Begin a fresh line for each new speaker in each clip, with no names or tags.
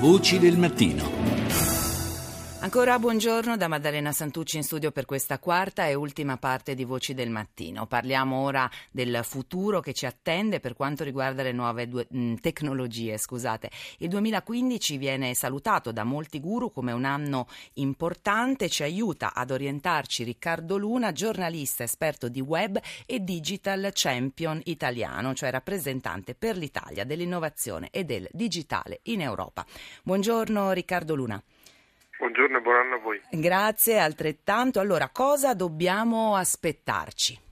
Voci del mattino.
Ancora buongiorno da Maddalena Santucci in studio per questa quarta e ultima parte di Voci del Mattino. Parliamo ora del futuro che ci attende per quanto riguarda le nuove due, mh, tecnologie. Scusate. Il 2015 viene salutato da molti guru come un anno importante, ci aiuta ad orientarci Riccardo Luna, giornalista esperto di web e digital champion italiano, cioè rappresentante per l'Italia dell'innovazione e del digitale in Europa. Buongiorno Riccardo Luna.
Buongiorno e buon anno a voi.
Grazie, altrettanto. Allora, cosa dobbiamo aspettarci?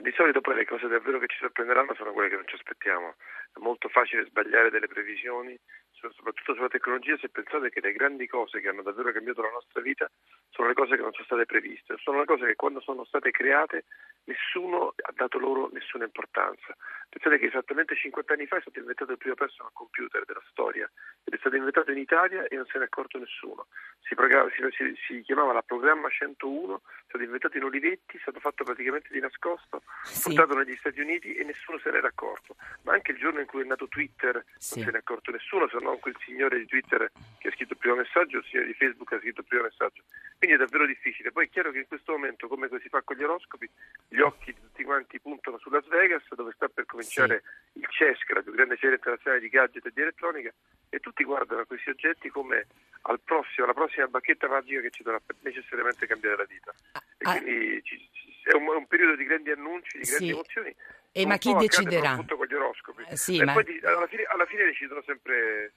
di solito poi le cose davvero che ci sorprenderanno sono quelle che non ci aspettiamo. È molto facile sbagliare delle previsioni, soprattutto sulla tecnologia, se pensate che le grandi cose che hanno davvero cambiato la nostra vita sono le cose che non sono state previste, sono le cose che quando sono state create nessuno ha dato loro nessuna importanza. Pensate che esattamente 50 anni fa è stato inventato il primo personal computer della storia inventato in Italia e non se ne è accorto nessuno. Si, si, si, chiamava la programma 101, è stato inventato in Olivetti, è stato fatto praticamente di nascosto, sì. portato negli Stati Uniti e nessuno se ne era accorto. Ma anche il giorno in cui è nato Twitter sì. non se ne è accorto nessuno, se non quel signore di Twitter che ha scritto il primo messaggio, il signore di Facebook che ha scritto il primo messaggio. Quindi è davvero difficile. Poi è chiaro che in questo momento, come si fa con gli oroscopi, gli occhi di tutti quanti puntano su Las Vegas, dove sta per cominciare sì. Il CESC, la più grande serie internazionale di gadget e di elettronica, e tutti guardano questi oggetti come al prossimo, alla prossima bacchetta magica che ci dovrà necessariamente cambiare la vita. E ah. quindi ci, è un, un, periodo di grandi annunci, di grandi sì. emozioni.
E ma chi deciderà?
Con gli oroscopi.
Eh, sì,
e
ma...
poi alla fine, alla fine decidono sempre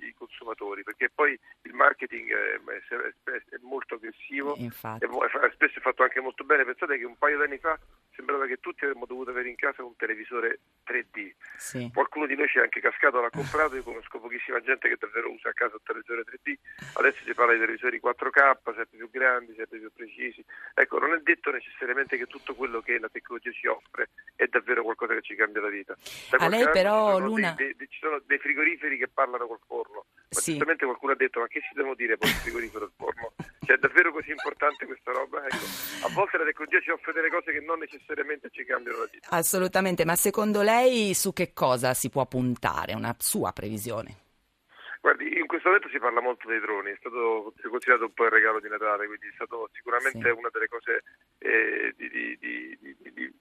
i consumatori, perché poi il marketing è, è, è molto aggressivo e spesso è fatto anche molto bene. Pensate che un paio di anni fa sembrava che tutti avremmo dovuto avere in casa un televisore 3D. Sì. Qualcuno di noi ci è anche cascato, l'ha comprato, io conosco pochissima gente che davvero usa a casa un televisore 3D. Adesso si parla di televisori 4K, sempre più grandi, sempre più precisi. Ecco, non è detto necessariamente che tutto quello che la tecnologia ci offre è davvero qualcosa che ci cambia la vita.
Da a lei però, Luna...
Dei, dei, ci sono dei frigoriferi che parlano col forno. Ma sì. giustamente qualcuno ha detto, ma che si devono dire poi il frigorifero e il forno? Cioè, è davvero così importante questa roba? Ecco, a volte la tecnologia ci offre delle cose che non necessariamente ci cambiano la vita.
Assolutamente, ma secondo lei su che cosa si può puntare? Una sua previsione?
Guardi, in questo momento si parla molto dei droni, è stato considerato un po' il regalo di Natale, quindi è stato sicuramente sì. una delle cose eh, di, di, di, di,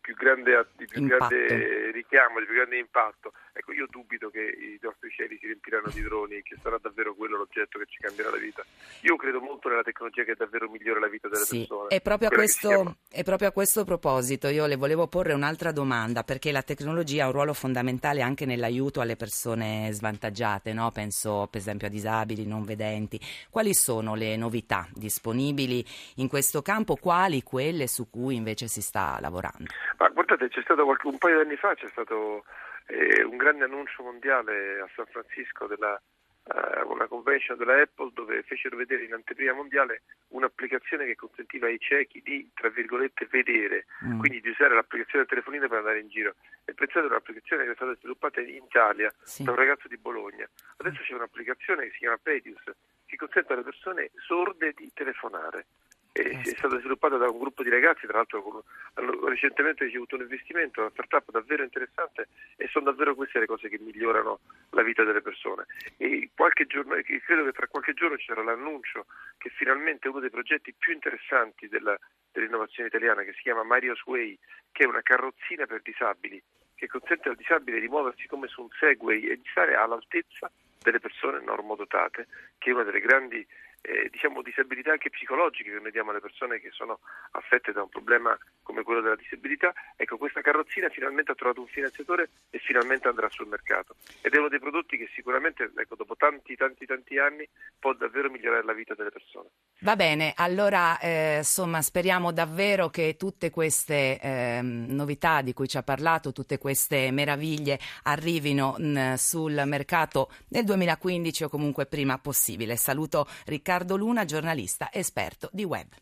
più grande, di più grande richiamo, di più grande impatto. Ecco, io dubito che i nostri cieli si riempiranno di droni e che sarà davvero quello l'oggetto che ci cambierà la vita. Io credo molto nella tecnologia che davvero migliora la vita delle
sì,
persone.
È proprio, questo, è proprio, a questo proposito io le volevo porre un'altra domanda, perché la tecnologia ha un ruolo fondamentale anche nell'aiuto alle persone svantaggiate, no? penso per esempio a disabili, non vedenti. Quali sono le novità disponibili in questo campo? Quali quelle su cui invece si sta lavorando?
Ma guardate, c'è stato qualche, un paio di anni fa c'è stato eh, un grande annuncio mondiale a San Francisco della eh, una convention della Apple dove fecero vedere in anteprima mondiale un'applicazione che consentiva ai ciechi di, tra virgolette, vedere, mm. quindi di usare l'applicazione del telefonino per andare in giro. E pensate a un'applicazione che è stata sviluppata in Italia sì. da un ragazzo di Bologna. Adesso c'è un'applicazione che si chiama Pedius che consente alle persone sorde di telefonare è stata sviluppata da un gruppo di ragazzi, tra l'altro hanno recentemente ricevuto un investimento, una startup davvero interessante e sono davvero queste le cose che migliorano la vita delle persone. E giorno, credo che tra qualche giorno ci sarà l'annuncio che finalmente uno dei progetti più interessanti della, dell'innovazione italiana, che si chiama Mario's Way, che è una carrozzina per disabili, che consente al disabile di muoversi come su un Segway e di stare all'altezza delle persone normodotate, che è una delle grandi eh, diciamo, disabilità anche psicologiche che noi diamo alle persone che sono affette da un problema come quello della disabilità, ecco questa carrozzina finalmente ha trovato un finanziatore e finalmente andrà sul mercato ed è uno dei prodotti che sicuramente ecco, dopo tanti tanti tanti anni può davvero migliorare la vita delle persone.
Va bene, allora eh, insomma speriamo davvero che tutte queste eh, novità di cui ci ha parlato, tutte queste meraviglie arrivino mh, sul mercato nel 2015 o comunque prima possibile. Saluto Riccardo Riccardo Luna, giornalista esperto di web.